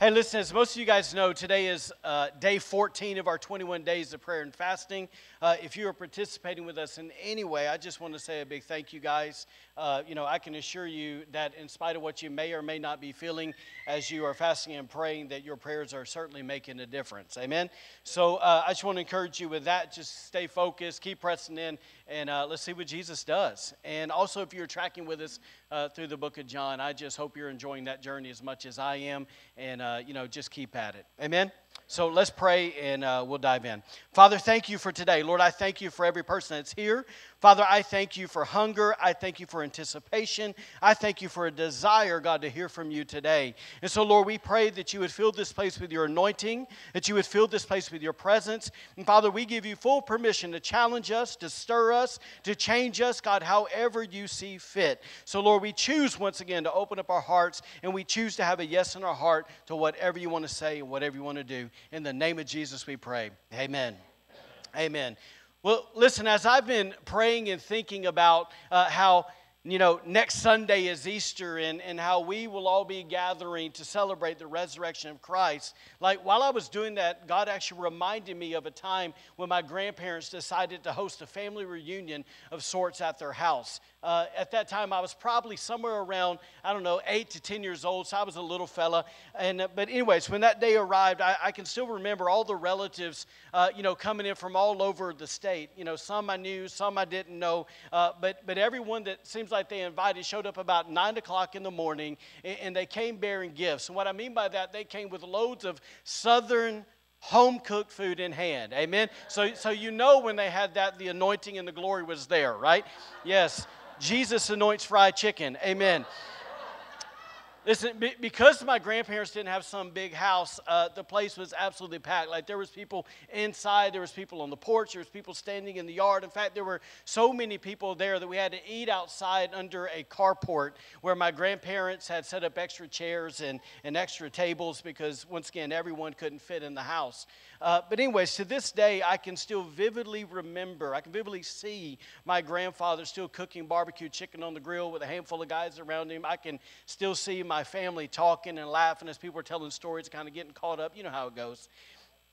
Hey, listen, as most of you guys know, today is uh, day 14 of our 21 days of prayer and fasting. Uh, if you are participating with us in any way, I just want to say a big thank you, guys. Uh, you know, I can assure you that in spite of what you may or may not be feeling as you are fasting and praying, that your prayers are certainly making a difference. Amen? So uh, I just want to encourage you with that. Just stay focused, keep pressing in, and uh, let's see what Jesus does. And also, if you're tracking with us uh, through the book of John, I just hope you're enjoying that journey as much as I am. And uh, you know, just keep at it. Amen? So let's pray and uh, we'll dive in. Father, thank you for today. Lord, I thank you for every person that's here. Father, I thank you for hunger. I thank you for anticipation. I thank you for a desire, God, to hear from you today. And so, Lord, we pray that you would fill this place with your anointing, that you would fill this place with your presence. And Father, we give you full permission to challenge us, to stir us, to change us, God, however you see fit. So, Lord, we choose once again to open up our hearts and we choose to have a yes in our heart to whatever you want to say and whatever you want to do. In the name of Jesus, we pray. Amen. Amen. Well, listen, as I've been praying and thinking about uh, how, you know, next Sunday is Easter and, and how we will all be gathering to celebrate the resurrection of Christ, like while I was doing that, God actually reminded me of a time when my grandparents decided to host a family reunion of sorts at their house. Uh, at that time, I was probably somewhere around, I don't know, eight to 10 years old, so I was a little fella. And, uh, but, anyways, when that day arrived, I, I can still remember all the relatives, uh, you know, coming in from all over the state. You know, some I knew, some I didn't know. Uh, but, but everyone that seems like they invited showed up about 9 o'clock in the morning, and, and they came bearing gifts. And what I mean by that, they came with loads of southern home cooked food in hand. Amen. So, so you know when they had that, the anointing and the glory was there, right? Yes. Jesus anoints fried chicken. Amen. Listen, because my grandparents didn't have some big house, uh, the place was absolutely packed. Like there was people inside, there was people on the porch, there was people standing in the yard. In fact, there were so many people there that we had to eat outside under a carport where my grandparents had set up extra chairs and, and extra tables because once again, everyone couldn't fit in the house. Uh, but, anyways, to this day, I can still vividly remember, I can vividly see my grandfather still cooking barbecue chicken on the grill with a handful of guys around him. I can still see my family talking and laughing as people were telling stories, kind of getting caught up. You know how it goes.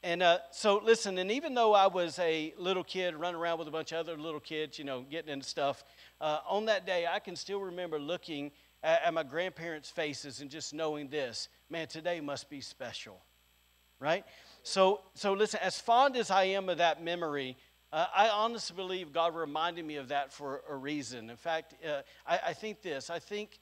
And uh, so, listen, and even though I was a little kid running around with a bunch of other little kids, you know, getting into stuff, uh, on that day, I can still remember looking at, at my grandparents' faces and just knowing this man, today must be special, right? So, so listen, as fond as I am of that memory, uh, I honestly believe God reminded me of that for a reason. In fact, uh, I, I, think this. I think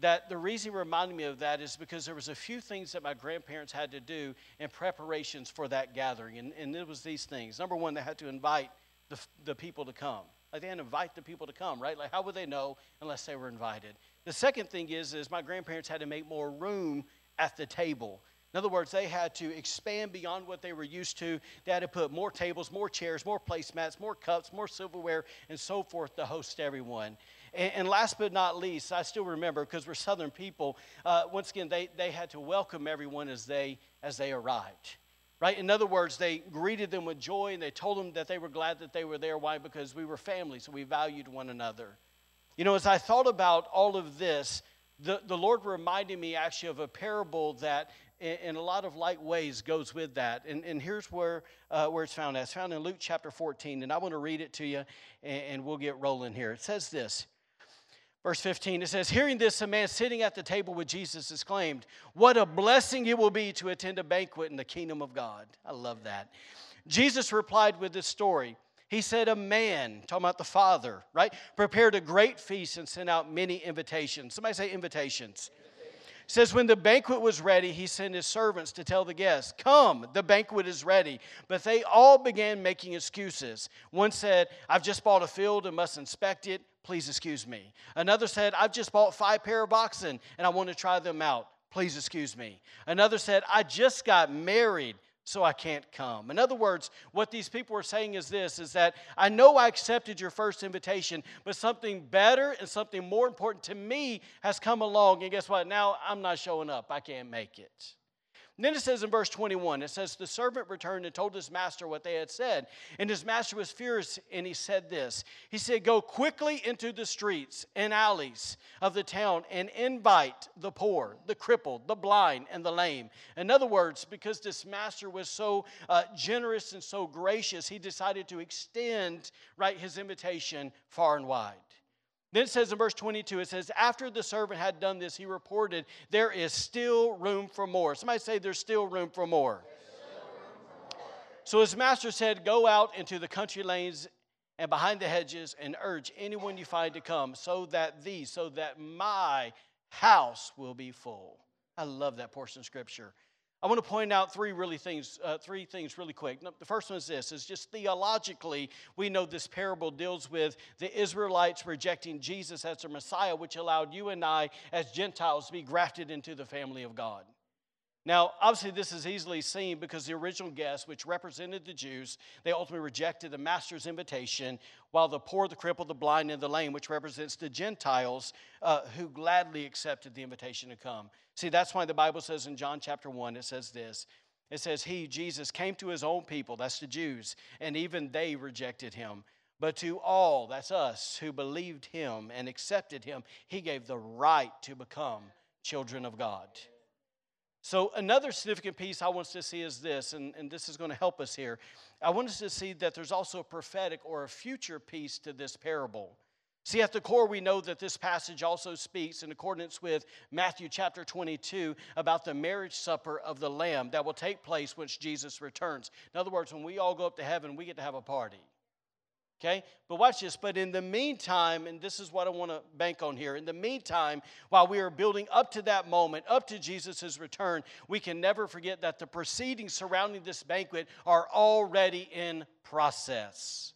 that the reason he reminded me of that is because there was a few things that my grandparents had to do in preparations for that gathering. And, and it was these things. Number one, they had to invite the, the people to come. Like they had to invite the people to come, right? Like how would they know unless they were invited? The second thing is, is my grandparents had to make more room at the table. In other words, they had to expand beyond what they were used to. They had to put more tables, more chairs, more placemats, more cups, more silverware, and so forth to host everyone. And, and last but not least, I still remember because we're Southern people. Uh, once again, they, they had to welcome everyone as they as they arrived. Right? In other words, they greeted them with joy and they told them that they were glad that they were there. Why? Because we were family, so we valued one another. You know, as I thought about all of this, the, the Lord reminded me actually of a parable that in, a lot of light ways goes with that. And, and here's where, uh, where it's found. It's found in Luke chapter 14. And I want to read it to you, and, and we'll get rolling here. It says this. Verse 15, it says, Hearing this, a man sitting at the table with Jesus exclaimed, What a blessing it will be to attend a banquet in the kingdom of God. I love that. Jesus replied with this story. He said, A man, talking about the Father, right, prepared a great feast and sent out many invitations. Somebody say invitations says when the banquet was ready he sent his servants to tell the guests come the banquet is ready but they all began making excuses. One said i've just bought a field and must inspect it. Please excuse me another said i've just bought five pair of oxen and i want to try them out. Please excuse me. Another said, I just got married, so I can't come. In other words, what these people are saying is this is that I know I accepted your first invitation, but something better and something more important to me has come along. And guess what? Now I'm not showing up. I can't make it. And then it says in verse 21, it says, The servant returned and told his master what they had said. And his master was furious, and he said this He said, Go quickly into the streets and alleys of the town and invite the poor, the crippled, the blind, and the lame. In other words, because this master was so uh, generous and so gracious, he decided to extend right, his invitation far and wide. Then it says in verse 22, it says, After the servant had done this, he reported, There is still room for more. Somebody say, There's still room for more. So his master said, Go out into the country lanes and behind the hedges and urge anyone you find to come, so that these, so that my house will be full. I love that portion of scripture. I want to point out three really things, uh, three things really quick. The first one is this: is just theologically, we know this parable deals with the Israelites rejecting Jesus as their Messiah, which allowed you and I, as Gentiles, to be grafted into the family of God. Now, obviously, this is easily seen because the original guests, which represented the Jews, they ultimately rejected the master's invitation, while the poor, the crippled, the blind, and the lame, which represents the Gentiles, uh, who gladly accepted the invitation to come. See, that's why the Bible says in John chapter 1, it says this it says, He, Jesus, came to his own people, that's the Jews, and even they rejected him. But to all, that's us, who believed him and accepted him, he gave the right to become children of God. So, another significant piece I want us to see is this, and, and this is going to help us here. I want us to see that there's also a prophetic or a future piece to this parable. See, at the core, we know that this passage also speaks in accordance with Matthew chapter 22 about the marriage supper of the Lamb that will take place once Jesus returns. In other words, when we all go up to heaven, we get to have a party. Okay? But watch this. But in the meantime, and this is what I want to bank on here, in the meantime, while we are building up to that moment, up to Jesus' return, we can never forget that the proceedings surrounding this banquet are already in process.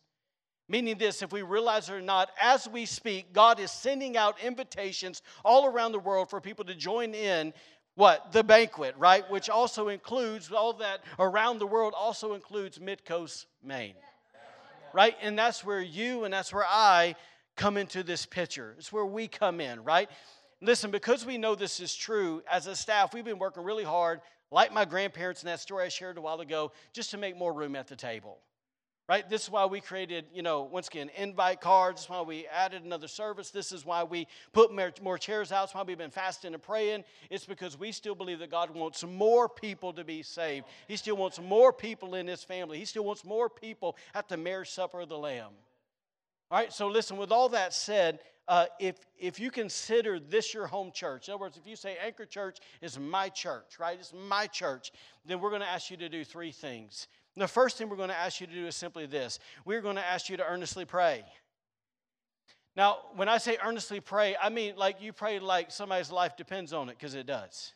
Meaning this, if we realize it or not, as we speak, God is sending out invitations all around the world for people to join in what? The banquet, right? Which also includes all that around the world, also includes Midcoast, Maine right? And that's where you and that's where I come into this picture. It's where we come in, right? Listen, because we know this is true, as a staff, we've been working really hard, like my grandparents in that story I shared a while ago, just to make more room at the table right? This is why we created, you know, once again, invite cards. This is why we added another service. This is why we put more chairs out. It's why we've been fasting and praying. It's because we still believe that God wants more people to be saved. He still wants more people in His family. He still wants more people at the marriage supper of the Lamb. All right, so listen, with all that said, uh, if, if you consider this your home church, in other words, if you say Anchor Church is my church, right, it's my church, then we're going to ask you to do three things. The first thing we're going to ask you to do is simply this we're going to ask you to earnestly pray. Now, when I say earnestly pray, I mean like you pray like somebody's life depends on it, because it does.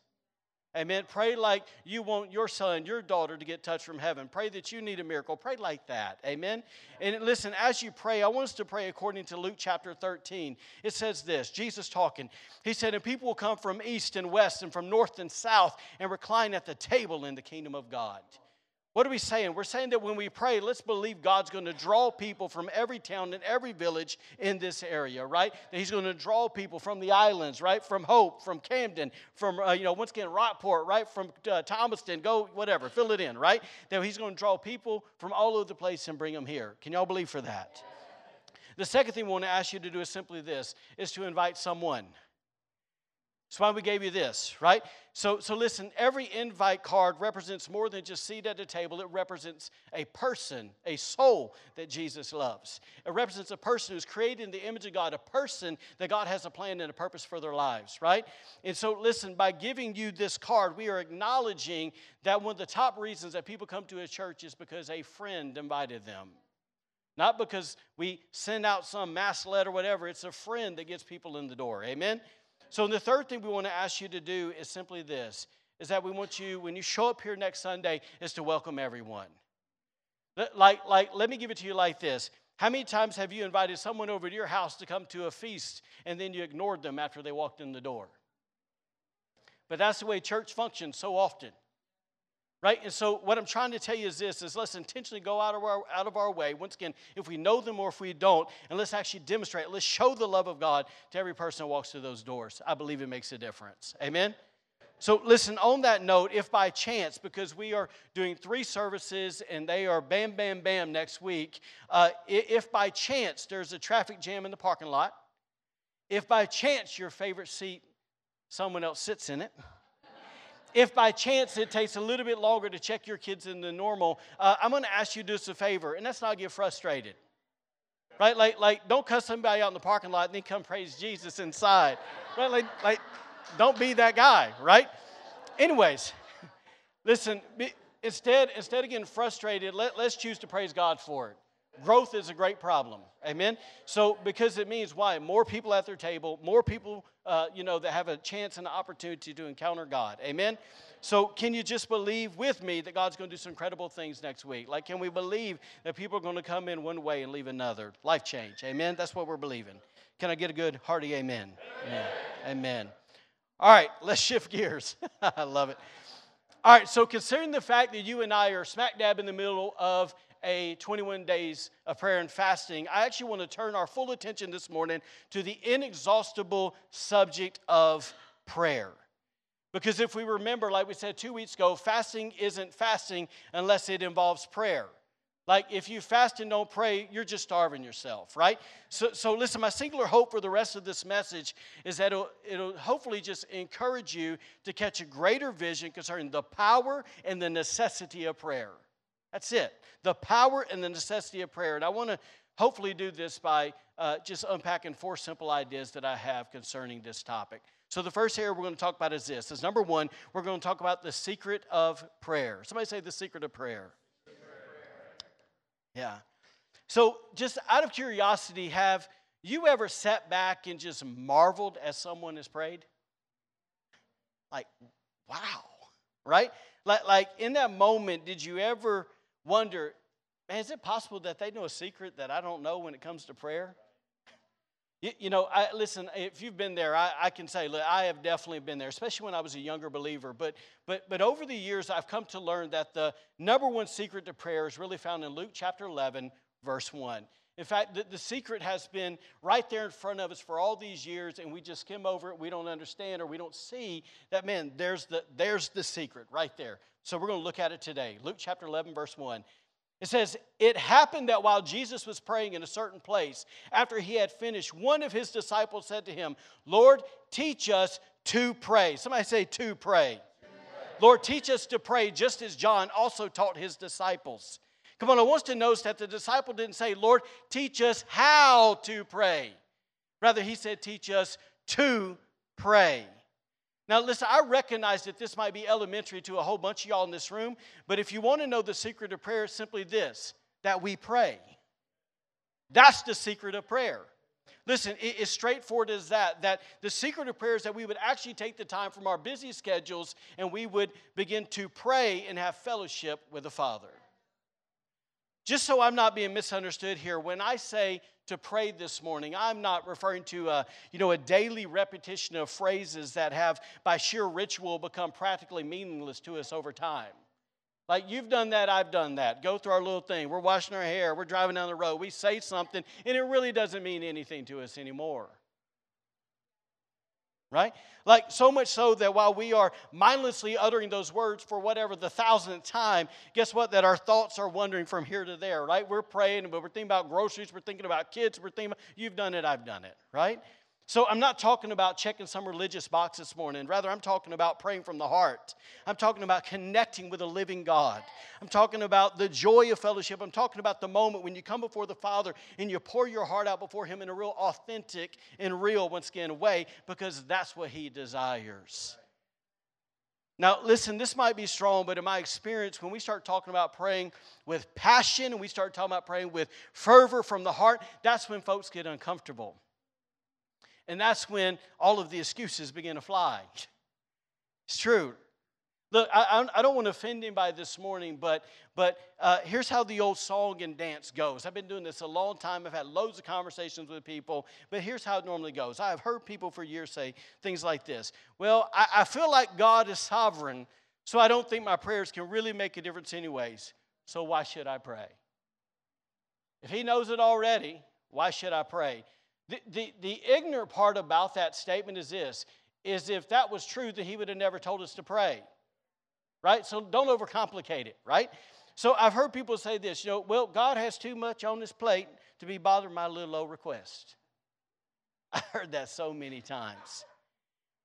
Amen. Pray like you want your son, your daughter to get touched from heaven. Pray that you need a miracle. Pray like that. Amen. And listen, as you pray, I want us to pray according to Luke chapter 13. It says this Jesus talking. He said, And people will come from east and west and from north and south and recline at the table in the kingdom of God. What are we saying? We're saying that when we pray, let's believe God's going to draw people from every town and every village in this area, right? That He's going to draw people from the islands, right? From Hope, from Camden, from, uh, you know, once again, Rockport, right? From uh, Thomaston, go whatever, fill it in, right? That He's going to draw people from all over the place and bring them here. Can y'all believe for that? The second thing we want to ask you to do is simply this, is to invite someone. That's why we gave you this, right? So, so listen, every invite card represents more than just seat at a table. It represents a person, a soul that Jesus loves. It represents a person who's created in the image of God, a person that God has a plan and a purpose for their lives, right? And so, listen, by giving you this card, we are acknowledging that one of the top reasons that people come to a church is because a friend invited them. Not because we send out some mass letter, whatever. It's a friend that gets people in the door. Amen? So the third thing we want to ask you to do is simply this is that we want you, when you show up here next Sunday, is to welcome everyone. Like, like, let me give it to you like this. How many times have you invited someone over to your house to come to a feast and then you ignored them after they walked in the door? but that's the way church functions so often. Right? And so what I'm trying to tell you is this is let's intentionally go out of our out of our way. Once again, if we know them or if we don't, and let's actually demonstrate, let's show the love of God to every person who walks through those doors. I believe it makes a difference. Amen. So, listen, on that note, if by chance, because we are doing three services and they are bam, bam, bam next week, uh, if by chance there's a traffic jam in the parking lot, if by chance your favorite seat, someone else sits in it, if by chance it takes a little bit longer to check your kids in the normal, uh, I'm going to ask you to do us a favor, and that's not get frustrated. Right? Like, like, don't cuss somebody out in the parking lot and then come praise Jesus inside. Right? Like, like don't be that guy, right? Anyways, listen, instead, instead of getting frustrated, let, let's choose to praise God for it. Growth is a great problem. Amen. So, because it means why? More people at their table, more people, uh, you know, that have a chance and opportunity to encounter God. Amen. So, can you just believe with me that God's going to do some incredible things next week? Like, can we believe that people are going to come in one way and leave another? Life change. Amen. That's what we're believing. Can I get a good hearty amen? Amen. amen. All right, let's shift gears. I love it. All right, so considering the fact that you and I are smack dab in the middle of a 21 days of prayer and fasting, I actually want to turn our full attention this morning to the inexhaustible subject of prayer. Because if we remember, like we said two weeks ago, fasting isn't fasting unless it involves prayer. Like if you fast and don't pray, you're just starving yourself, right? So, so listen, my singular hope for the rest of this message is that it'll, it'll hopefully just encourage you to catch a greater vision concerning the power and the necessity of prayer. That's it. The power and the necessity of prayer. And I want to hopefully do this by uh, just unpacking four simple ideas that I have concerning this topic. So, the first area we're going to talk about is this. Is number one, we're going to talk about the secret of prayer. Somebody say the secret of prayer. Yeah. So, just out of curiosity, have you ever sat back and just marveled as someone has prayed? Like, wow, right? Like, like in that moment, did you ever wonder, man, is it possible that they know a secret that I don't know when it comes to prayer? You, you know, I, listen, if you've been there, I, I can say, look, I have definitely been there, especially when I was a younger believer. But, but, but over the years, I've come to learn that the number one secret to prayer is really found in Luke chapter 11, verse 1. In fact, the, the, secret has been right there in front of us for all these years, and we just skim over it. We don't understand or we don't see that, man, there's the, there's the secret right there. So we're going to look at it today. Luke chapter 11, verse 1. It says, It happened that while Jesus was praying in a certain place, after he had finished, one of his disciples said to him, Lord, teach us to pray. Somebody say, to pray. Lord, teach us to pray, just as John also taught his disciples. Come on, I want to notice that the disciple didn't say, Lord, teach us how to pray. Rather, he said, teach us to pray. Now, listen, I recognize that this might be elementary to a whole bunch of y'all in this room, but if you want to know the secret of prayer, it's simply this that we pray. That's the secret of prayer. Listen, it, as straightforward as that, that the secret of prayer is that we would actually take the time from our busy schedules and we would begin to pray and have fellowship with the Father. Just so I'm not being misunderstood here, when I say to pray this morning, I'm not referring to a, you know, a daily repetition of phrases that have, by sheer ritual, become practically meaningless to us over time. Like you've done that, I've done that. Go through our little thing. We're washing our hair, we're driving down the road, we say something, and it really doesn't mean anything to us anymore right? Like so much so that while we are mindlessly uttering those words for whatever the thousandth time, guess what? That our thoughts are wandering from here to there, right? We're praying, but we're thinking about groceries, we're thinking about kids, we're thinking about, you've done it, I've done it, right? So I'm not talking about checking some religious box this morning. Rather, I'm talking about praying from the heart. I'm talking about connecting with a living God. I'm talking about the joy of fellowship. I'm talking about the moment when you come before the Father and you pour your heart out before Him in a real authentic and real, once again, way, because that's what He desires. Now, listen, this might be strong, but in my experience, when we start talking about praying with passion and we start talking about praying with fervor from the heart, that's when folks get uncomfortable. And that's when all of the excuses begin to fly. It's true. Look, I, I don't want to offend anybody this morning, but, but uh, here's how the old song and dance goes. I've been doing this a long time. I've had loads of conversations with people, but here's how it normally goes. I have heard people for years say things like this Well, I, I feel like God is sovereign, so I don't think my prayers can really make a difference, anyways. So why should I pray? If He knows it already, why should I pray? The, the, ignorant part about that statement is this is if that was true, then he would have never told us to pray right? So don't overcomplicate it, right? So I've heard people say this, you know, well, God has too much on his plate to be bothered by a little old request. I heard that so many times.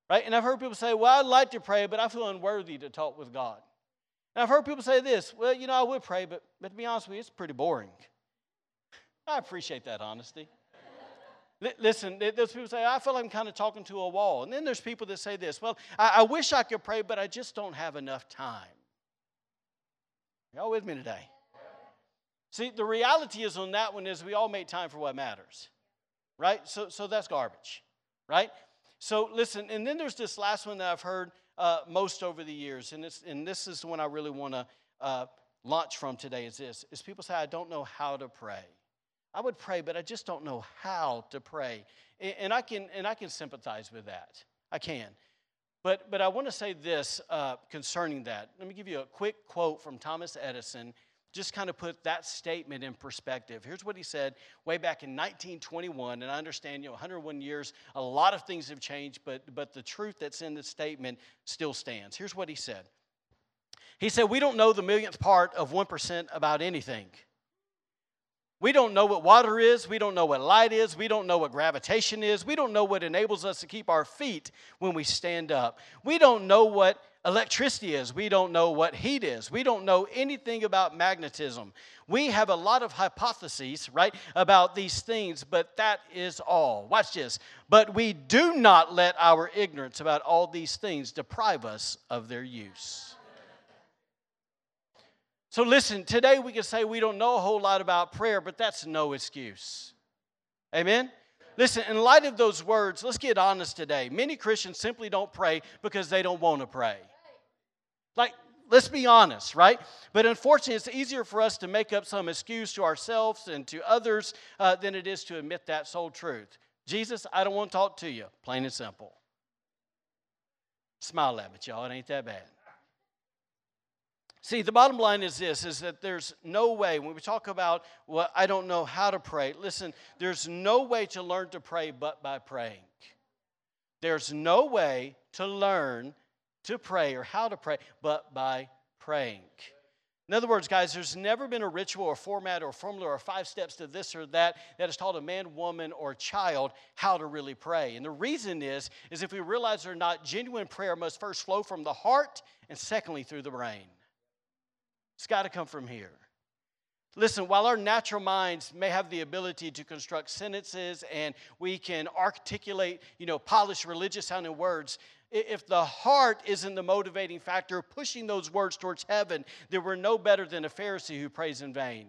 Right? And I've heard people say, well, I'd like to pray, but I feel unworthy to talk with God. And I've heard people say this, well, you know, I would pray, but, but to be honest with you, it's pretty boring. I appreciate that honesty. Listen, those people say, I feel like I'm kind of talking to a wall. And then there's people that say this, well, I, I wish I could pray, but I just don't have enough time. Y'all with me today? See, the reality is on that one is we all make time for what matters, right? So, so that's garbage, right? So listen, and then there's this last one that I've heard uh, most over the years, and, it's, and this is the one I really want to uh, launch from today is this, is people say, I don't know how to pray. I would pray, but I just don't know how to pray. And I can, and I can sympathize with that. I can. But, but I want to say this uh, concerning that. Let me give you a quick quote from Thomas Edison, just kind of put that statement in perspective. Here's what he said way back in 1921, and I understand, you know, 101 years, a lot of things have changed, but, but the truth that's in this statement still stands. Here's what he said He said, We don't know the millionth part of 1% about anything. We don't know what water is. We don't know what light is. We don't know what gravitation is. We don't know what enables us to keep our feet when we stand up. We don't know what electricity is. We don't know what heat is. We don't know anything about magnetism. We have a lot of hypotheses, right, about these things, but that is all. Watch this. But we do not let our ignorance about all these things deprive us of their use. So, listen, today we can say we don't know a whole lot about prayer, but that's no excuse. Amen? Listen, in light of those words, let's get honest today. Many Christians simply don't pray because they don't want to pray. Like, let's be honest, right? But unfortunately, it's easier for us to make up some excuse to ourselves and to others uh, than it is to admit that sole truth. Jesus, I don't want to talk to you, plain and simple. Smile at me, y'all. It ain't that bad. See, the bottom line is this is that there's no way when we talk about well I don't know how to pray. Listen, there's no way to learn to pray but by praying. There's no way to learn to pray or how to pray but by praying. In other words, guys, there's never been a ritual or format or formula or five steps to this or that that has taught a man, woman, or child how to really pray. And the reason is, is if we realize or not, genuine prayer must first flow from the heart and secondly through the brain. It's got to come from here. Listen, while our natural minds may have the ability to construct sentences and we can articulate, you know, polished religious sounding words, if the heart isn't the motivating factor pushing those words towards heaven, then we're no better than a Pharisee who prays in vain.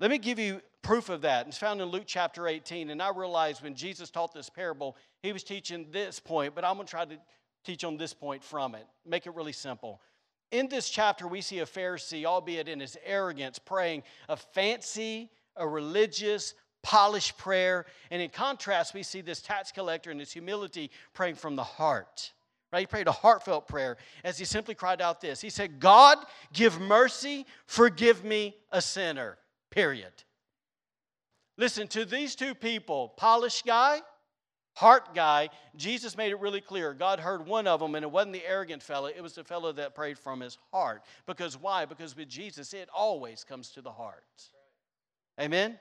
Let me give you proof of that. It's found in Luke chapter 18. And I realized when Jesus taught this parable, he was teaching this point, but I'm going to try to teach on this point from it. Make it really simple. In this chapter, we see a Pharisee, albeit in his arrogance, praying a fancy, a religious, polished prayer. And in contrast, we see this tax collector in his humility praying from the heart. Right? He prayed a heartfelt prayer as he simply cried out this. He said, God, give mercy, forgive me, a sinner. Period. Listen, to these two people, polished guy, heart guy, Jesus made it really clear. God heard one of them, and it wasn't the arrogant fellow, it was the fellow that prayed from his heart. Because why? Because with Jesus, it always comes to the heart. Amen?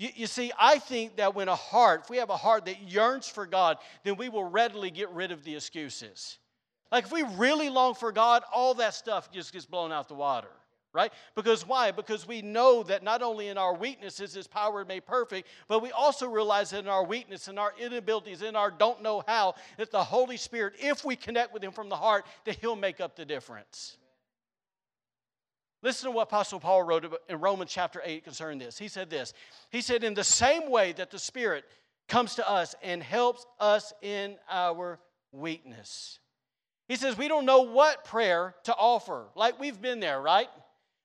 You, you, see, I think that when a heart, if we have a heart that yearns for God, then we will readily get rid of the excuses. Like if we really long for God, all that stuff just gets blown out the water right? Because why? Because we know that not only in our weaknesses is power made perfect, but we also realize that in our weakness and our inabilities, in our don't know how, that the Holy Spirit, if we connect with Him from the heart, that He'll make up the difference. Listen to what Apostle Paul wrote in Romans chapter 8 concerning this. He said this He said, In the same way that the Spirit comes to us and helps us in our weakness. He says, We don't know what prayer to offer. Like we've been there, right?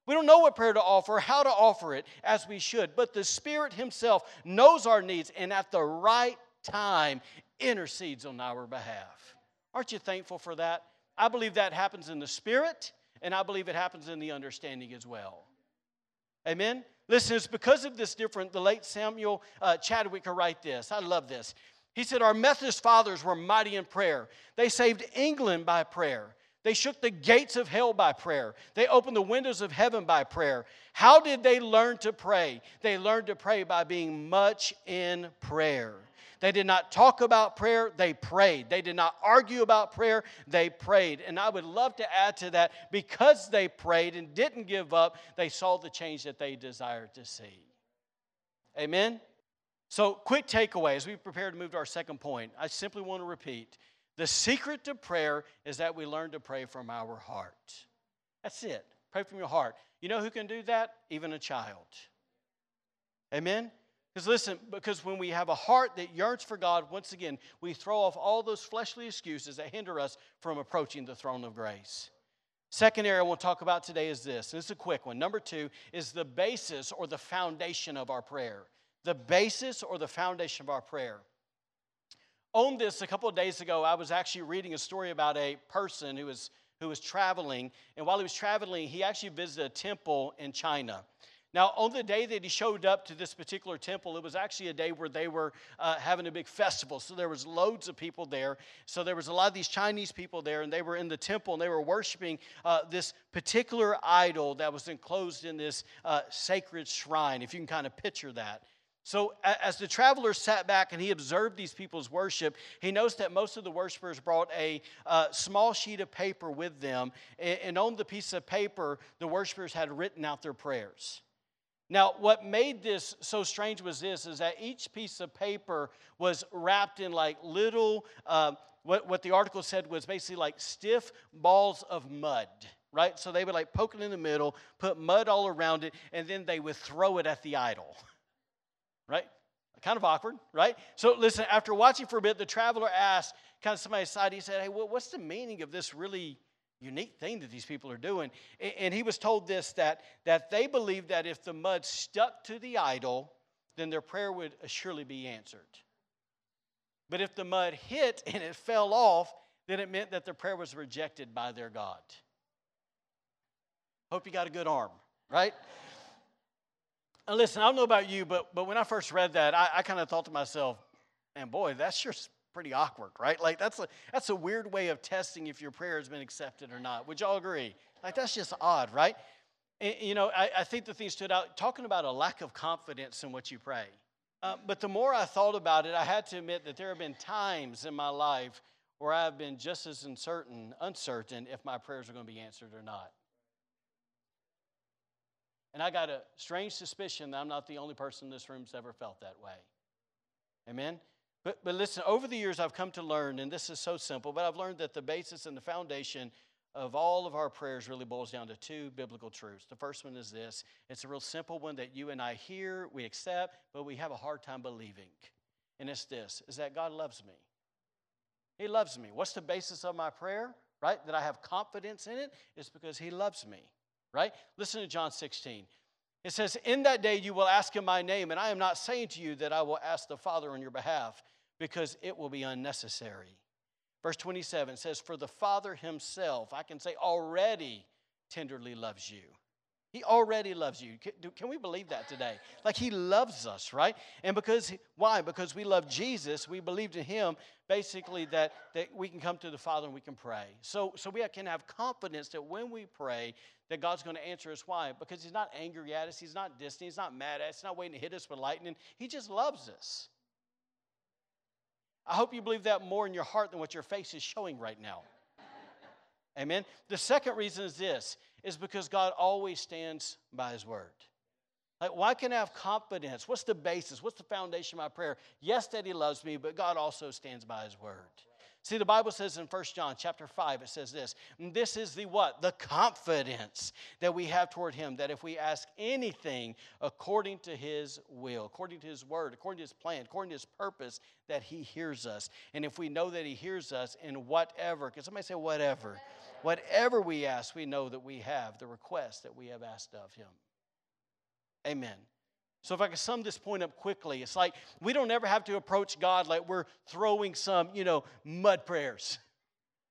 We don't know what prayer to offer, how to offer it as we should, but the Spirit Himself knows our needs and at the right time intercedes on our behalf. Aren't you thankful for that? I believe that happens in the Spirit, and I believe it happens in the understanding as well. Amen? Listen, it's because of this different. The late Samuel uh, Chadwick could write this. I love this. He said, Our Methodist fathers were mighty in prayer. They saved England by prayer. They shook the gates of hell by prayer. They opened the windows of heaven by prayer. How did they learn to pray? They learned to pray by being much in prayer. They did not talk about prayer, they prayed. They did not argue about prayer, they prayed. And I would love to add to that because they prayed and didn't give up, they saw the change that they desired to see. Amen? So, quick takeaway as we prepare to move to our second point, I simply want to repeat the secret to prayer is that we learn to pray from our heart. That's it. Pray from your heart. You know who can do that? Even a child. Amen? Because listen, because when we have a heart that yearns for God, once again, we throw off all those fleshly excuses that hinder us from approaching the throne of grace. Second area I want to talk about today is this, and it's a quick one. Number two is the basis or the foundation of our prayer. The basis or the foundation of our prayer. On this, a couple of days ago, I was actually reading a story about a person who was, who was traveling, and while he was traveling, he actually visited a temple in China. Now, on the day that he showed up to this particular temple, it was actually a day where they were uh, having a big festival. So there was loads of people there. So there was a lot of these Chinese people there, and they were in the temple and they were worshiping uh, this particular idol that was enclosed in this uh, sacred shrine. If you can kind of picture that. So, as the traveler sat back and he observed these people's worship, he noticed that most of the worshipers brought a uh, small sheet of paper with them. And on the piece of paper, the worshipers had written out their prayers. Now, what made this so strange was this is that each piece of paper was wrapped in like little, uh, what, what the article said was basically like stiff balls of mud, right? So they would like poke it in the middle, put mud all around it, and then they would throw it at the idol, right? Kind of awkward, right? So listen, after watching for a bit, the traveler asked kind of somebody aside, he said, Hey, what's the meaning of this really unique thing that these people are doing. And he was told this that, that they believed that if the mud stuck to the idol, then their prayer would surely be answered. But if the mud hit and it fell off, then it meant that their prayer was rejected by their God. Hope you got a good arm, right? And listen, I don't know about you, but, but when I first read that, I, I kind of thought to myself, man, boy, that's just pretty awkward, right? Like that's a that's a weird way of testing if your prayer has been accepted or not. Would y'all agree? Like that's just odd, right? And, you know, I, I, think the thing stood out talking about a lack of confidence in what you pray. Uh, but the more I thought about it, I had to admit that there have been times in my life where I've been just as uncertain, uncertain if my prayers are going to be answered or not. And I got a strange suspicion that I'm not the only person in this room who's ever felt that way. Amen? But, but listen, over the years, I've come to learn, and this is so simple, but I've learned that the basis and the foundation of all of our prayers really boils down to two biblical truths. The first one is this it's a real simple one that you and I hear, we accept, but we have a hard time believing. And it's this is that God loves me. He loves me. What's the basis of my prayer? Right? That I have confidence in it? It's because He loves me. Right? Listen to John 16. It says, In that day you will ask in my name, and I am not saying to you that I will ask the Father on your behalf because it will be unnecessary. Verse 27 says, For the Father himself, I can say, already tenderly loves you. He already loves you. Can we believe that today? Like he loves us, right? And because why? Because we love Jesus, we believed in him basically that, that we can come to the Father and we can pray. So so we can have confidence that when we pray, that God's going to answer us. Why? Because he's not angry at us, he's not distant, he's not mad at us, he's not waiting to hit us with lightning. He just loves us. I hope you believe that more in your heart than what your face is showing right now. Amen. The second reason is this is because God always stands by his word. Like, why can I have confidence? What's the basis? What's the foundation of my prayer? Yes, that he loves me, but God also stands by his word. See, the Bible says in 1 John chapter 5, it says this. This is the what? The confidence that we have toward him, that if we ask anything according to his will, according to his word, according to his plan, according to his purpose, that he hears us. And if we know that he hears us in whatever, can somebody say whatever? Whatever we ask, we know that we have the request that we have asked of him. Amen. So, if I can sum this point up quickly, it's like we don't ever have to approach God like we're throwing some, you know, mud prayers,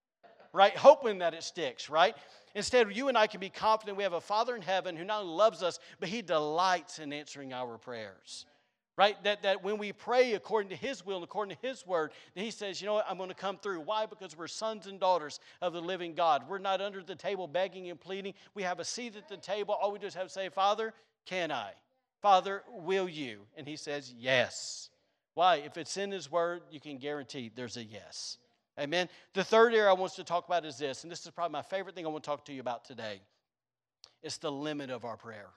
right? Hoping that it sticks, right? Instead, you and I can be confident we have a Father in heaven who not only loves us, but He delights in answering our prayers. Right? That, that when we pray according to His will and according to His word, He says, you know what, I'm going to come through. Why? Because we're sons and daughters of the living God. We're not under the table begging and pleading. We have a seat at the table. All we do is have to say, Father, can I? Father, will you? And he says, Yes. Why? If it's in his word, you can guarantee there's a yes. Amen. The third area I want to talk about is this, and this is probably my favorite thing I want to talk to you about today. It's the limit of our prayer.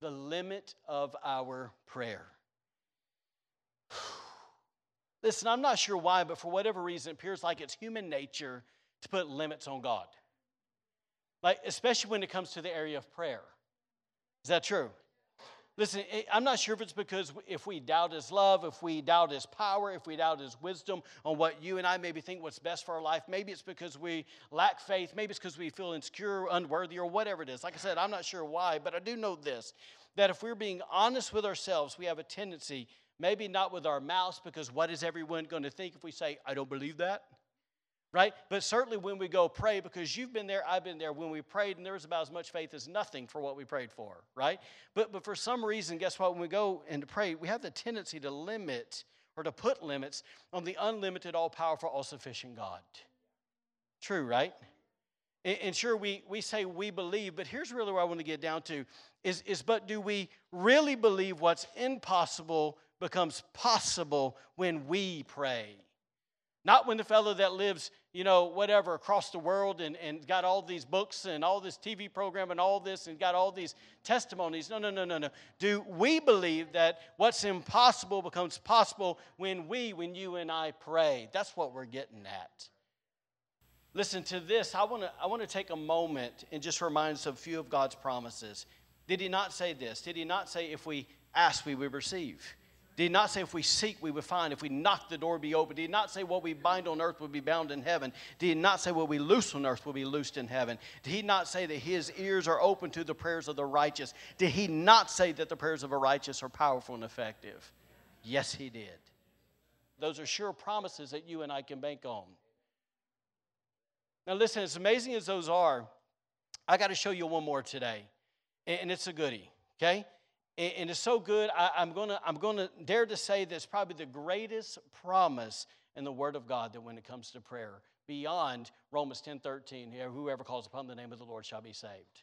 The limit of our prayer. Listen, I'm not sure why, but for whatever reason, it appears like it's human nature to put limits on God. Like, especially when it comes to the area of prayer. Is that true? Listen, eh, I'm not sure if it's because if we doubt His love, if we doubt His power, if we doubt His wisdom on what you and I maybe think what's best for our life. Maybe it's because we lack faith. Maybe it's because we feel insecure, unworthy, or whatever it is. Like I said, I'm not sure why, but I do know this that if we're being honest with ourselves, we have a tendency, maybe not with our mouths, because what is everyone going to think if we say, I don't believe that? right? But certainly when we go pray, because you've been there, I've been there, when we prayed, and there was about as much faith as nothing for what we prayed for, right? But, but for some reason, guess what? When we go and to pray, we have the tendency to limit or to put limits on the unlimited, all powerful, all sufficient God. True, right? And, sure, we, we say we believe, but here's really where I want to get down to is, is but do we really believe what's impossible becomes possible when we pray? Not when the fellow that lives, you know, whatever, across the world and, and got all these books and all this TV program and all this and got all these testimonies. No, no, no, no, no. Do we believe that what's impossible becomes possible when we, when you and I pray? That's what we're getting at. Listen to this. I want to I want to take a moment and just remind us of a few of God's promises. Did he not say this? Did he not say if we ask we will receive? Did he not say if we seek, we would find? If we knock, the door be open? Did he not say what we bind on earth will be bound in heaven? Did he not say what we loose on earth will be loosed in heaven? Did he not say that his ears are open to the prayers of the righteous? Did he not say that the prayers of a righteous are powerful and effective? Yes, he did. Those are sure promises that you and I can bank on. Now, listen, as amazing as those are, I got to show you one more today, and it's a goodie, okay? And it's so good, I, going to I'm gonna dare to say that's probably the greatest promise in the Word of God that when it comes to prayer, beyond Romans 10 13, whoever calls upon the name of the Lord shall be saved.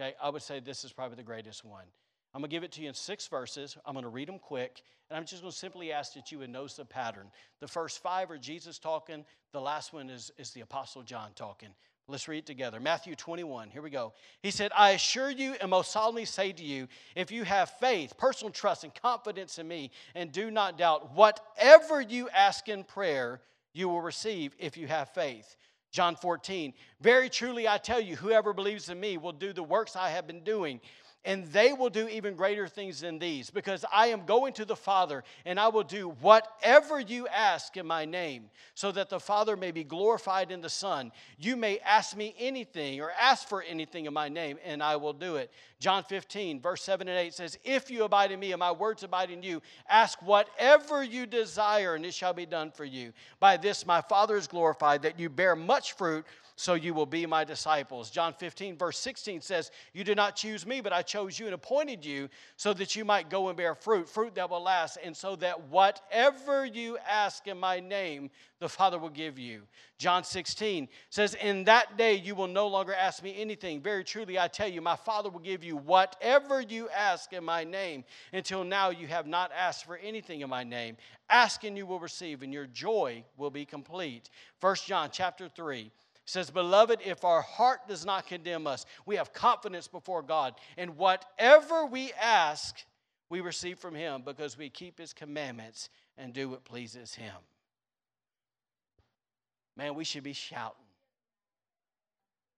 Okay, I would say this is probably the greatest one. I'm going to give it to you in six verses. I'm going to read them quick, and I'm just going to simply ask that you would notice the pattern. The first five are Jesus talking, the last one is, is the Apostle John talking. Let's read it together. Matthew 21, here we go. He said, I assure you and most solemnly say to you, if you have faith, personal trust, and confidence in me, and do not doubt, whatever you ask in prayer, you will receive if you have faith. John 14, very truly I tell you, whoever believes in me will do the works I have been doing and they will do even greater things than these, because I am going to the Father, and I will do whatever you ask in my name, so that the Father may be glorified in the Son. You may ask me anything or ask for anything in my name, and I will do it. John 15, verse 7 and 8 says, If you abide in me and my words abide in you, ask whatever you desire, and it shall be done for you. By this my Father is glorified, that you bear much fruit so you will be my disciples. John 15, verse 16 says, You did not choose me, but I chose you and appointed you so that you might go and bear fruit, fruit that will last, and so that whatever you ask in my name, the Father will give you. John 16 says, In that day you will no longer ask me anything. Very truly, I tell you, my Father will give you whatever you ask in my name. Until now, you have not asked for anything in my name. Ask and you will receive, and your joy will be complete. 1 John chapter 3 says, Beloved, if our heart does not condemn us, we have confidence before God. And whatever we ask, we receive from Him because we keep His commandments and do what pleases Him. man, we should be shouting.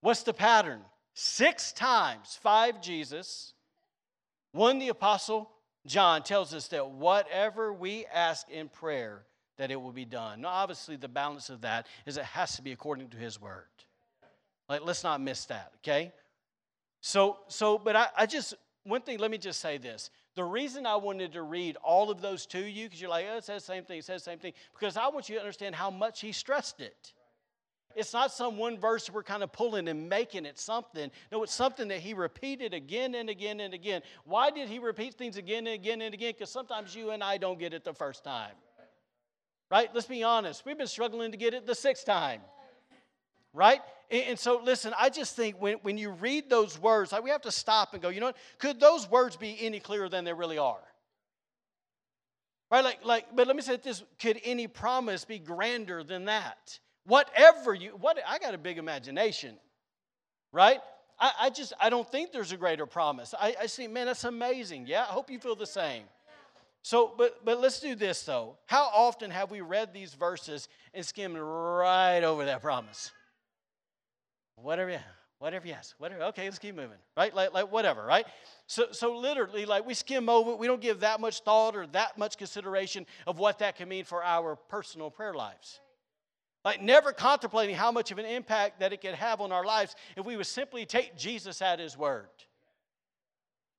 What's the pattern? Six times, five Jesus, one the apostle John tells us that whatever we ask in prayer, that it will be done. Now, obviously, the balance of that is it has to be according to his word. Like, let's not miss that, okay? So, so, but I, I just, one thing, let me just say this. The reason I wanted to read all of those to you, because you're like, oh, it says the same thing, it says the same thing, because I want you to understand how much he stressed it. It's not some one verse we're kind of pulling and making it something. No, it's something that he repeated again and again and again. Why did he repeat things again and again and again? Because sometimes you and I don't get it the first time. Right? Let's be honest. We've been struggling to get it the sixth time. Right? And so, listen, I just think when, when you read those words, like we have to stop and go, you know what? Could those words be any clearer than they really are? Right? Like, like, but let me say this could any promise be grander than that? Whatever you, what, I got a big imagination, right? I, I just, I don't think there's a greater promise. I, I see, man, that's amazing. Yeah, I hope you feel the same. So, but, but let's do this though. How often have we read these verses and skimmed right over that promise? Whatever, whatever, yes, whatever. Okay, let's keep moving, right? Like, like whatever, right? So, so literally, like we skim over, we don't give that much thought or that much consideration of what that can mean for our personal prayer lives. Like never contemplating how much of an impact that it could have on our lives if we would simply take Jesus at his word.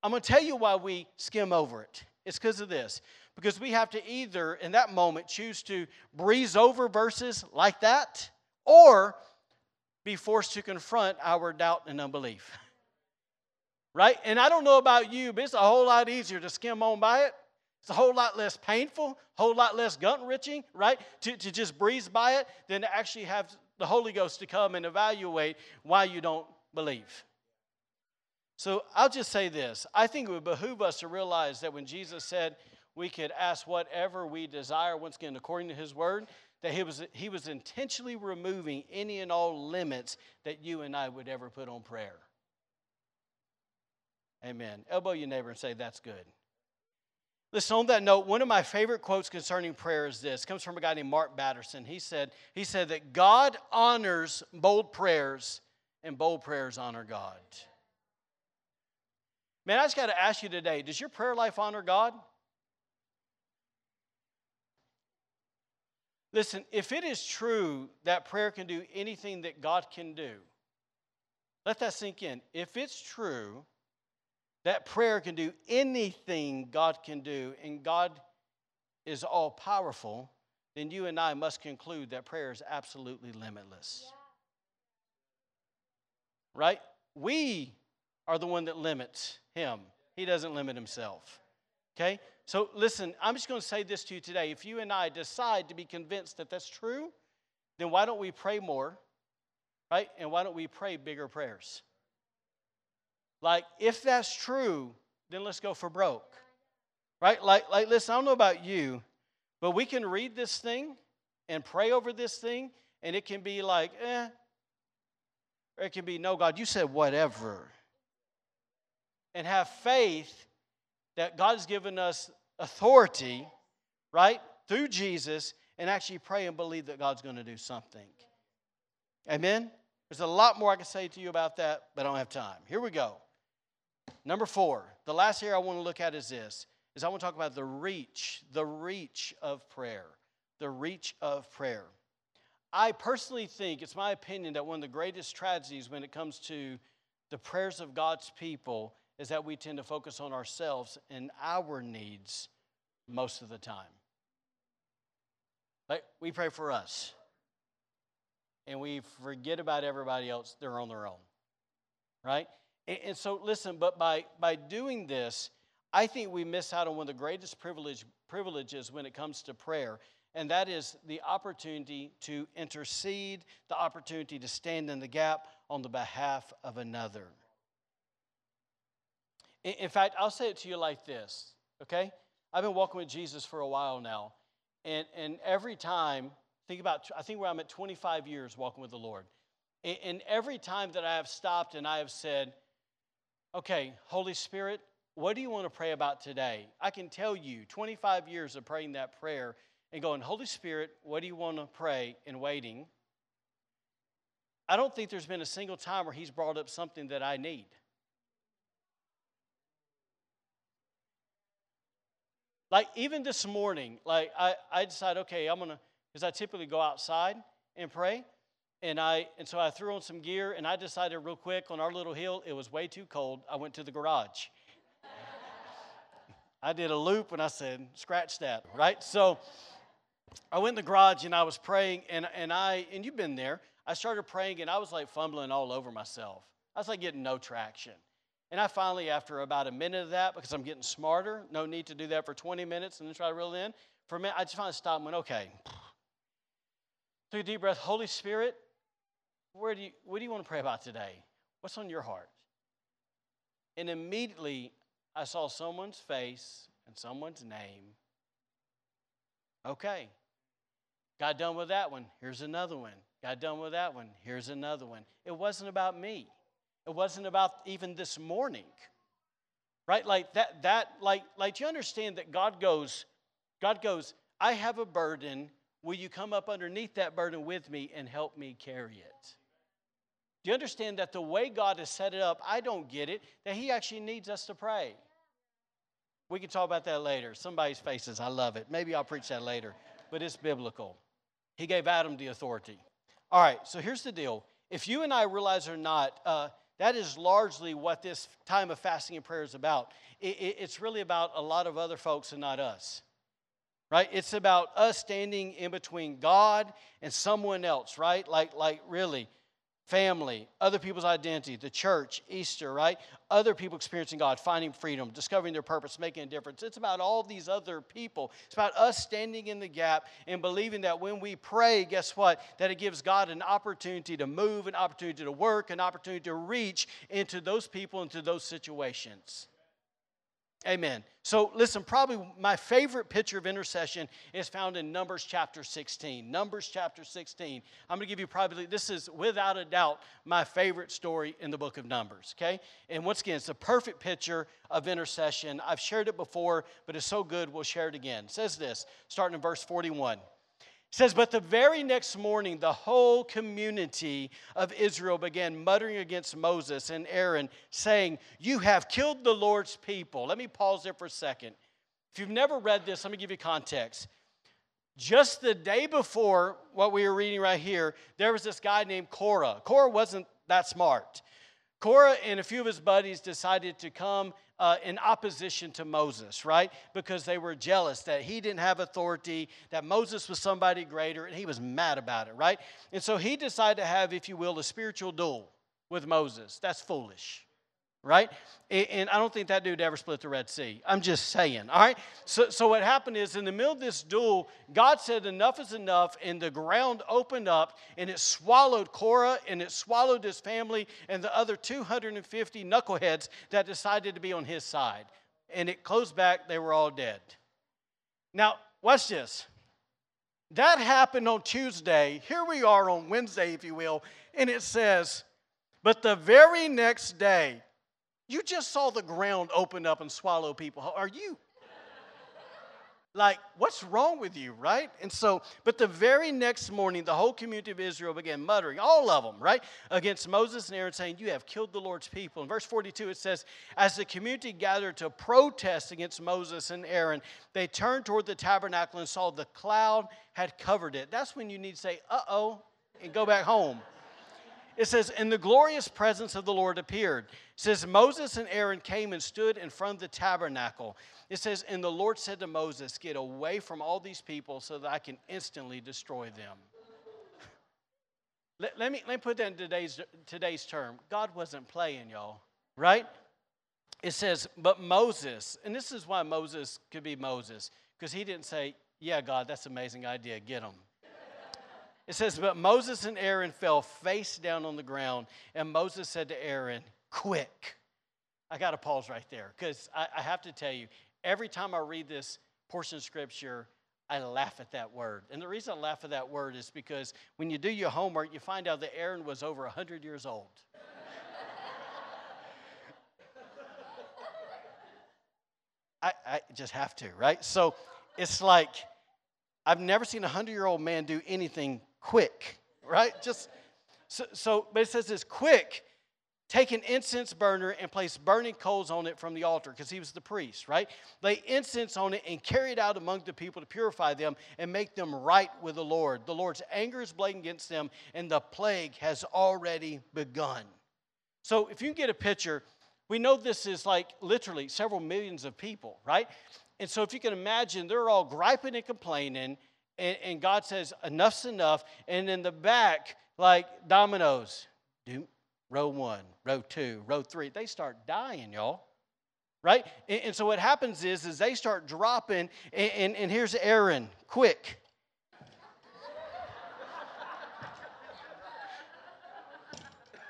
I'm going to tell you why we skim over it. It's because of this. Because we have to either, in that moment, choose to breeze over verses like that or be forced to confront our doubt and unbelief. Right? And I don't know about you, but it's a whole lot easier to skim on by it it's a whole lot less painful, a whole lot less gut wrenching, right? To, to just breeze by it than to actually have the Holy Ghost to come and evaluate why you don't believe. So I'll just say this I think it would behoove us to realize that when Jesus said we could ask whatever we desire, once again, according to his word, that he was, he was intentionally removing any and all limits that you and I would ever put on prayer. Amen. Elbow your neighbor and say, That's good. Listen, on that note, one of my favorite quotes concerning prayer is this. It comes from a guy named Mark Batterson. He said, he said that God honors bold prayers and bold prayers honor God. Man, I just got to ask you today, does your prayer life honor God? Listen, if it is true that prayer can do anything that God can do, let that sink in. If it's true that prayer can do anything God can do, and God is all powerful, then you and I must conclude that prayer is absolutely limitless. Right? We are the one that limits him. He doesn't limit himself. Okay? So listen, I'm just going to say this to you today. If you and I decide to be convinced that that's true, then why don't we pray more? Right? And why don't we pray bigger prayers? Like, if that's true, then let's go for broke. Right? Like, like listen, I don't know about you, but we can read this thing and pray over this thing, and it can be like, eh. Or it can be, no, God, you said whatever. And have faith that God has given us authority, right, through Jesus, and actually pray and believe that God's going to do something. Amen? There's a lot more I can say to you about that, but I don't have time. Here we go. Number four, the last area I want to look at is this, is I want to talk about the reach, the reach of prayer. The reach of prayer. I personally think, it's my opinion, that one of the greatest tragedies when it comes to the prayers of God's people is that we tend to focus on ourselves and our needs most of the time. Like we pray for us, and we forget about everybody else, they're on their own, right? And, and so, listen, but by, by doing this, I think we miss out on one of the greatest privilege, privileges when it comes to prayer, and that is the opportunity to intercede, the opportunity to stand in the gap on the behalf of another. In, fact, I'll say it to you like this, okay? I've been walking with Jesus for a while now, and, and every time, think about, I think where I'm at 25 years walking with the Lord. And, and every time that I have stopped and I have said, okay, Holy Spirit, what do you want to pray about today? I can tell you 25 years of praying that prayer and going, Holy Spirit, what do you want to pray and waiting? I don't think there's been a single time where he's brought up something that I need. Like even this morning, like I, I decided, okay, I'm gonna, because I typically go outside and pray. And I and so I threw on some gear and I decided real quick on our little hill, it was way too cold. I went to the garage. I did a loop and I said, scratch that, right? So I went in the garage and I was praying and, and I and you've been there. I started praying and I was like fumbling all over myself. I was like getting no traction. And I finally, after about a minute of that, because I'm getting smarter, no need to do that for 20 minutes and then try to reel in. For a minute, I just finally stopped and went, okay. Took a deep breath. Holy Spirit, where do you, what do you want to pray about today? What's on your heart? And immediately, I saw someone's face and someone's name. Okay. Got done with that one. Here's another one. Got done with that one. Here's another one. It wasn't about me. It wasn't about even this morning. Right? Like that that like like you understand that God goes God goes, "I have a burden. Will you come up underneath that burden with me and help me carry it?" Do you understand that the way God has set it up, I don't get it, that He actually needs us to pray. We can talk about that later. Somebody's faces, I love it. Maybe I'll preach that later, but it's biblical. He gave Adam the authority. All right, so here's the deal. If you and I realize or not, uh, that is largely what this time of fasting and prayer is about. It, it, it's really about a lot of other folks and not us. Right? It's about us standing in between God and someone else, right? Like, like really, family, other people's identity, the church, Easter, right? Other people experiencing God, finding freedom, discovering their purpose, making a difference. It's about all these other people. It's about us standing in the gap and believing that when we pray, guess what? That it gives God an opportunity to move, an opportunity to work, an opportunity to reach into those people, into those situations. Amen. So, listen, probably my favorite picture of intercession is found in Numbers chapter 16. Numbers chapter 16. I'm going to give you probably, this is without a doubt my favorite story in the book of Numbers, okay? And once again, it's a perfect picture of intercession. I've shared it before, but it's so good, we'll share it again. It says this, starting in verse 41 says, But the very next morning, the whole community of Israel began muttering against Moses and Aaron, saying, You have killed the Lord's people. Let me pause there for a second. If you've never read this, let me give you context. Just the day before what we were reading right here, there was this guy named Korah. Korah wasn't that smart. Korah and a few of his buddies decided to come uh, in opposition to Moses, right? Because they were jealous that he didn't have authority, that Moses was somebody greater, and he was mad about it, right? And so he decided to have, if you will, a spiritual duel with Moses. That's foolish right? And I don't think that dude ever split the Red Sea. I'm just saying, all right? So, so what happened is in the middle of this duel, God said, Enough is enough, and the ground opened up, and it swallowed Korah, and it swallowed his family, and the other 250 knuckleheads that decided to be on his side. And it closed back, they were all dead. Now, watch this. That happened on Tuesday. Here we are on Wednesday, if you will, and it says, But the very next day, you just saw the ground open up and swallow people. How Are you? like, what's wrong with you, right? And so, but the very next morning, the whole community of Israel began muttering, all of them, right, against Moses and Aaron, saying, You have killed the Lord's people. In verse 42, it says, As the community gathered to protest against Moses and Aaron, they turned toward the tabernacle and saw the cloud had covered it. That's when you need to say, Uh oh, and go back home. It says, And the glorious presence of the Lord appeared. It says, Moses and Aaron came and stood in front of the tabernacle. It says, And the Lord said to Moses, Get away from all these people so that I can instantly destroy them. let, let, me, let me put that in today's, today's term. God wasn't playing, y'all, right? It says, But Moses, and this is why Moses could be Moses, because he didn't say, Yeah, God, that's an amazing idea, get him. It says, But Moses and Aaron fell face down on the ground, and Moses said to Aaron, Quick. I got to pause right there because I, I, have to tell you, every time I read this portion of scripture, I laugh at that word. And the reason I laugh at that word is because when you do your homework, you find out that Aaron was over 100 years old. I, I just have to, right? So it's like, I've never seen a 100 year old man do anything quick, right? Just So, so but it says this quick, take an incense burner and place burning coals on it from the altar, because he was the priest, right? Lay incense on it and carry it out among the people to purify them and make them right with the Lord. The Lord's anger is blazing against them, and the plague has already begun. So if you can get a picture, we know this is like literally several millions of people, right? And so if you can imagine, they're all griping and complaining, and, and God says, enough's enough. And in the back, like dominoes, do row one, row two, row three, they start dying, y'all. Right? And, and so what happens is, is they start dropping, and, and, and here's Aaron, quick.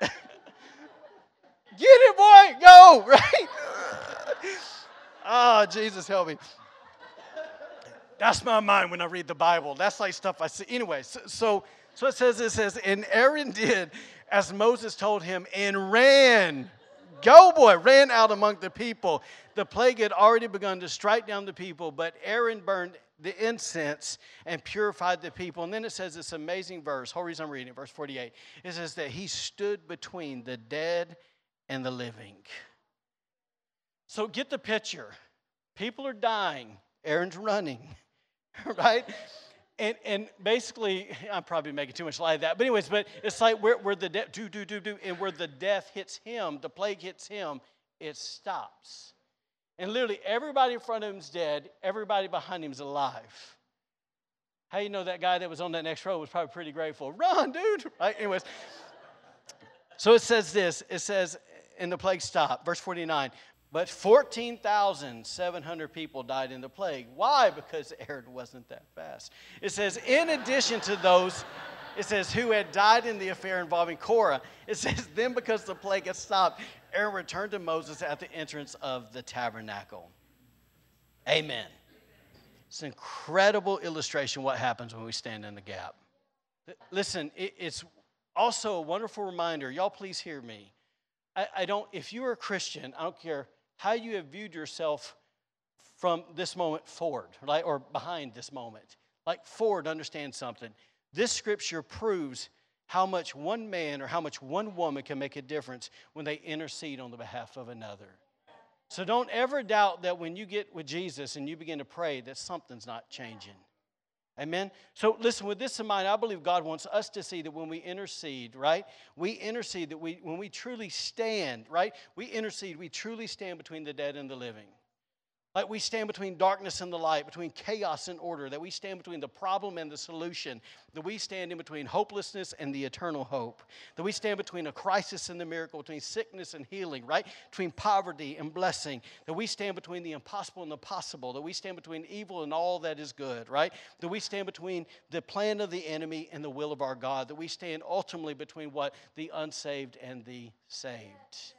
Get it, boy, go, right? oh, Jesus, help me. That's my mind when I read the Bible. That's like stuff I see. Anyway, so, so, so it says, it says, and Aaron did as Moses told him and ran. Go, boy, ran out among the people. The plague had already begun to strike down the people, but Aaron burned the incense and purified the people. And then it says this amazing verse. Whole reason I'm reading it, verse 48. It says that he stood between the dead and the living. So get the picture. People are dying. Aaron's running, right? And, and basically, I'm probably making too much light of that. But anyways, but it's like where, where the death, do, do, do, do, and where the death hits him, the plague hits him, it stops. And literally everybody in front of him's dead, everybody behind him's alive. How you know that guy that was on that next row was probably pretty grateful? Run, dude! Right? Anyways, so it says this. It says, and the plague stopped. Verse 49. But 14,700 people died in the plague. Why? Because Aaron wasn't that fast. It says, in addition to those, it says, who had died in the affair involving Korah. It says, then because the plague had stopped, Aaron returned to Moses at the entrance of the tabernacle. Amen. It's an incredible illustration what happens when we stand in the gap. Listen, it's also a wonderful reminder. Y'all, please hear me. I, I don't, if you're a Christian, I don't care how you have viewed yourself from this moment forward, right? Or behind this moment. Like forward, understand something. This scripture proves how much one man or how much one woman can make a difference when they intercede on the behalf of another. So don't ever doubt that when you get with Jesus and you begin to pray, that something's not changing. Amen. So listen, with this in mind, I believe God wants us to see that when we intercede, right? We intercede that we when we truly stand, right? We intercede, we truly stand between the dead and the living. Like we stand between darkness and the light, between chaos and order, that we stand between the problem and the solution, that we stand in between hopelessness and the eternal hope, that we stand between a crisis and the miracle, between sickness and healing, right? Between poverty and blessing, that we stand between the impossible and the possible, that we stand between evil and all that is good, right? That we stand between the plan of the enemy and the will of our God, that we stand ultimately between what? The unsaved and the saved.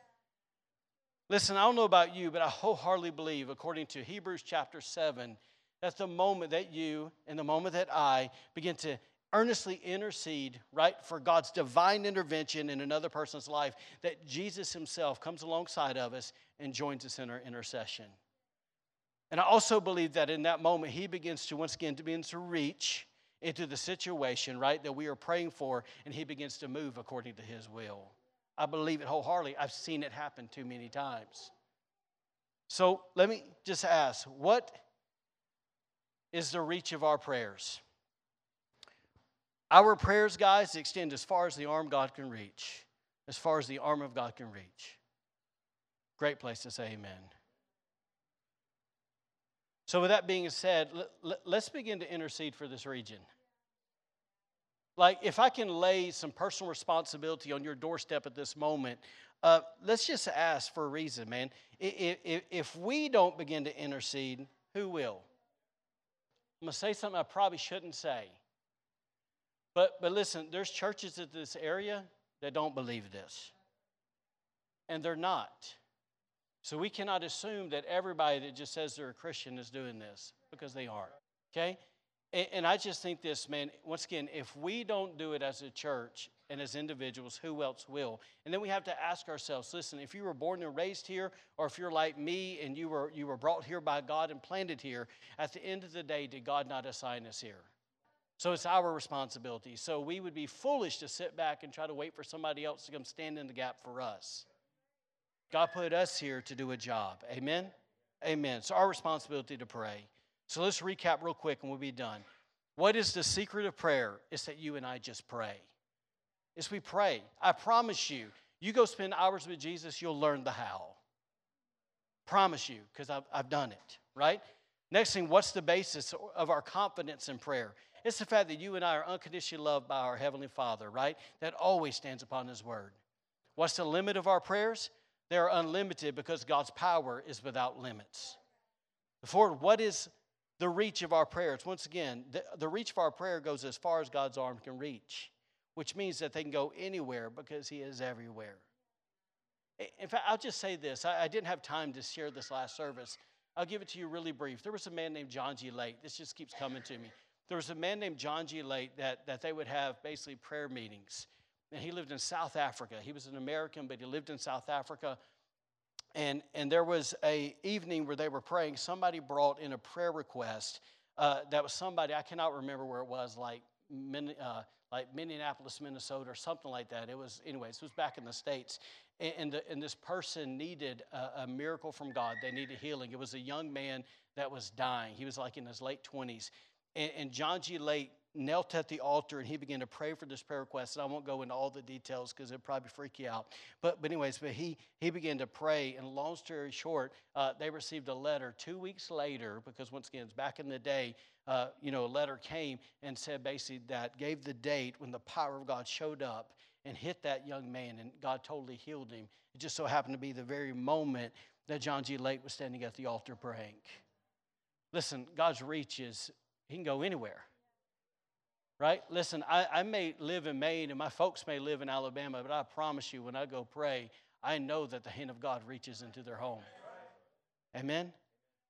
Listen, I don't know about you, but I wholeheartedly believe, according to Hebrews chapter 7, that the moment that you and the moment that I begin to earnestly intercede, right, for God's divine intervention in another person's life, that Jesus himself comes alongside of us and joins us in our intercession. And I also believe that in that moment, he begins to, once again, to begin to reach into the situation, right, that we are praying for, and he begins to move according to his will. I believe it wholeheartedly. I've seen it happen too many times. So let me just ask what is the reach of our prayers? Our prayers, guys, extend as far as the arm God can reach, as far as the arm of God can reach. Great place to say amen. So, with that being said, let's begin to intercede for this region. Like, if I can lay some personal responsibility on your doorstep at this moment, uh, let's just ask for a reason, man. If, if, we don't begin to intercede, who will? I'm going to say something I probably shouldn't say. But, but listen, there's churches in this area that don't believe this. And they're not. So we cannot assume that everybody that just says they're a Christian is doing this because they aren't. Okay? And, and I just think this, man, once again, if we don't do it as a church and as individuals, who else will? And then we have to ask ourselves listen, if you were born and raised here, or if you're like me and you were, you were brought here by God and planted here, at the end of the day, did God not assign us here? So it's our responsibility. So we would be foolish to sit back and try to wait for somebody else to come stand in the gap for us. God put us here to do a job. Amen? Amen. It's our responsibility to pray. So let's recap real quick and we'll be done. What is the secret of prayer? It's that you and I just pray. It's we pray. I promise you, you go spend hours with Jesus, you'll learn the how. Promise you, because I've, I've done it, right? Next thing, what's the basis of our confidence in prayer? It's the fact that you and I are unconditionally loved by our Heavenly Father, right? That always stands upon His Word. What's the limit of our prayers? They're unlimited because God's power is without limits. Fourth, what is the reach of our prayers? Once again, the, the reach of our prayer goes as far as God's arm can reach, which means that they can go anywhere because He is everywhere. In fact, I'll just say this. I, I didn't have time to share this last service. I'll give it to you really brief. There was a man named John G. Lake. This just keeps coming to me. There was a man named John G. Lake that, that they would have basically prayer meetings. And he lived in South Africa. He was an American, but he lived in South Africa. And, and there was a evening where they were praying. Somebody brought in a prayer request. Uh, that was somebody, I cannot remember where it was, like, uh, like Minneapolis, Minnesota, or something like that. It was, anyways, it was back in the States and, the, and this person needed a, a, miracle from God. They needed healing. It was a young man that was dying. He was like in his late 20s. And, and John G. Lake knelt at the altar and he began to pray for this prayer request. And I won't go into all the details because it'd probably freak you out. But, but anyways, but he, he began to pray. And long story short, uh, they received a letter two weeks later because once again, it's back in the day, uh, you know, a letter came and said basically that gave the date when the power of God showed up and hit that young man, and God totally healed him. It just so happened to be the very moment that John G. Lake was standing at the altar praying. Listen, God's reach is, He can go anywhere. Right? Listen, I, I may live in Maine and my folks may live in Alabama, but I promise you, when I go pray, I know that the hand of God reaches into their home. Amen?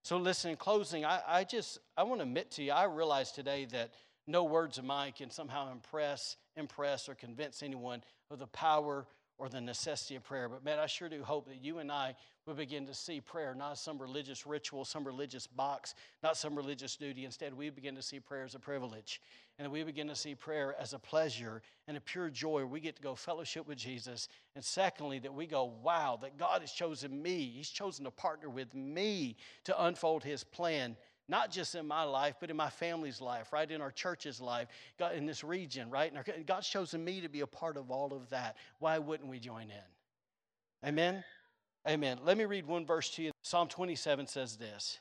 So listen, in closing, I, I just I want to admit to you, I realize today that no words of mine can somehow impress, impress, or convince anyone of the power or the necessity of prayer. But man, I sure do hope that you and I will begin to see prayer not some religious ritual, some religious box, not some religious duty. Instead, we begin to see prayer as a privilege. And we begin to see prayer as a pleasure and a pure joy. We get to go fellowship with Jesus. And secondly, that we go, wow, that God has chosen me. He's chosen to partner with me to unfold his plan not just in my life, but in my family's life, right? In our church's life, God, in this region, right? And God's chosen me to be a part of all of that. Why wouldn't we join in? Amen? Amen. Let me read one verse to you. Psalm 27 says this.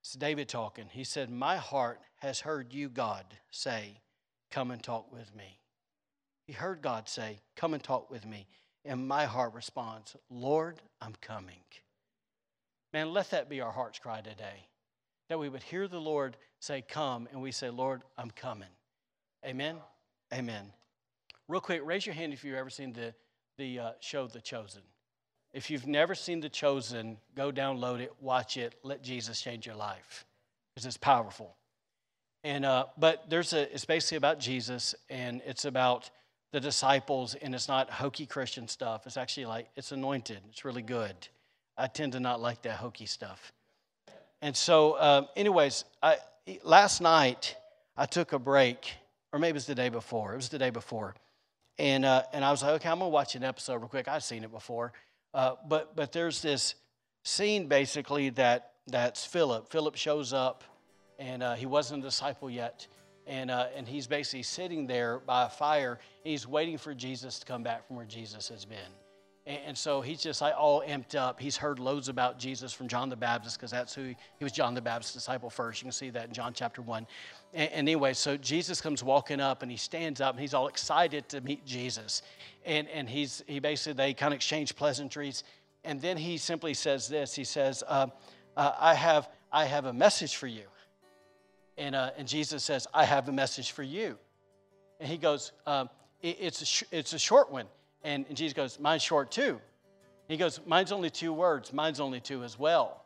It's David talking. He said, My heart has heard you, God, say, Come and talk with me. He heard God say, Come and talk with me. And my heart responds, Lord, I'm coming. Man, let that be our heart's cry today. That we would hear the Lord say, Come, and we say, Lord, I'm coming. Amen? Amen. Real quick, raise your hand if you've ever seen the, the uh, show The Chosen. If you've never seen The Chosen, go download it, watch it, let Jesus change your life because it's powerful. And uh, but there's a it's basically about Jesus and it's about the disciples and it's not hokey Christian stuff. It's actually like it's anointed. It's really good. I tend to not like that hokey stuff. And so, um, anyways, I, last night I took a break, or maybe it was the day before. It was the day before. And, uh, and I was like, okay, I'm going to watch an episode real quick. I've seen it before. Uh, but, but there's this scene basically that, that's Philip. Philip shows up, and uh, he wasn't a disciple yet. And, uh, and he's basically sitting there by a fire. he's waiting for Jesus to come back from where Jesus has been. And so he's just like all amped up. He's heard loads about Jesus from John the Baptist because that's who he, he, was John the Baptist's disciple first. You can see that in John chapter 1. And, and, anyway, so Jesus comes walking up and he stands up and he's all excited to meet Jesus. And, and he's, he basically, they kind of exchange pleasantries. And then he simply says this He says, uh, uh, I, have, I have a message for you. And, uh, and Jesus says, I have a message for you. And he goes, um, it, it's, a sh- it's a short one. And, and Jesus goes, Mine's short too. He goes, Mine's only two words. Mine's only two as well.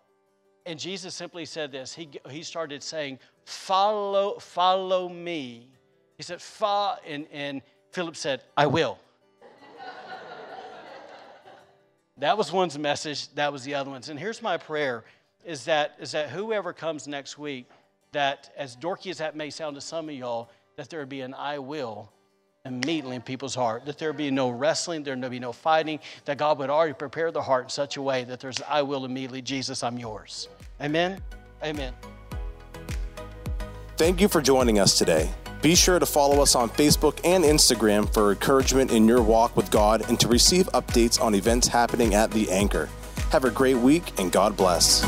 And Jesus simply said this. He, he started saying, Follow, follow me. He said, Fa, and, and Philip said, I will. that was one's message, that was the other one's. And here's my prayer is that, is that whoever comes next week, that, as dorky as that may sound to some of y'all, that there would be an I will immediately in people's heart, that there be no wrestling, there be no fighting, that God would already prepare the heart in such a way that there's I will immediately, Jesus, I'm yours. Amen? Amen. Thank you for joining us today. Be sure to follow us on Facebook and Instagram for encouragement in your walk with God and to receive updates on events happening at The Anchor. Have a great week and God bless.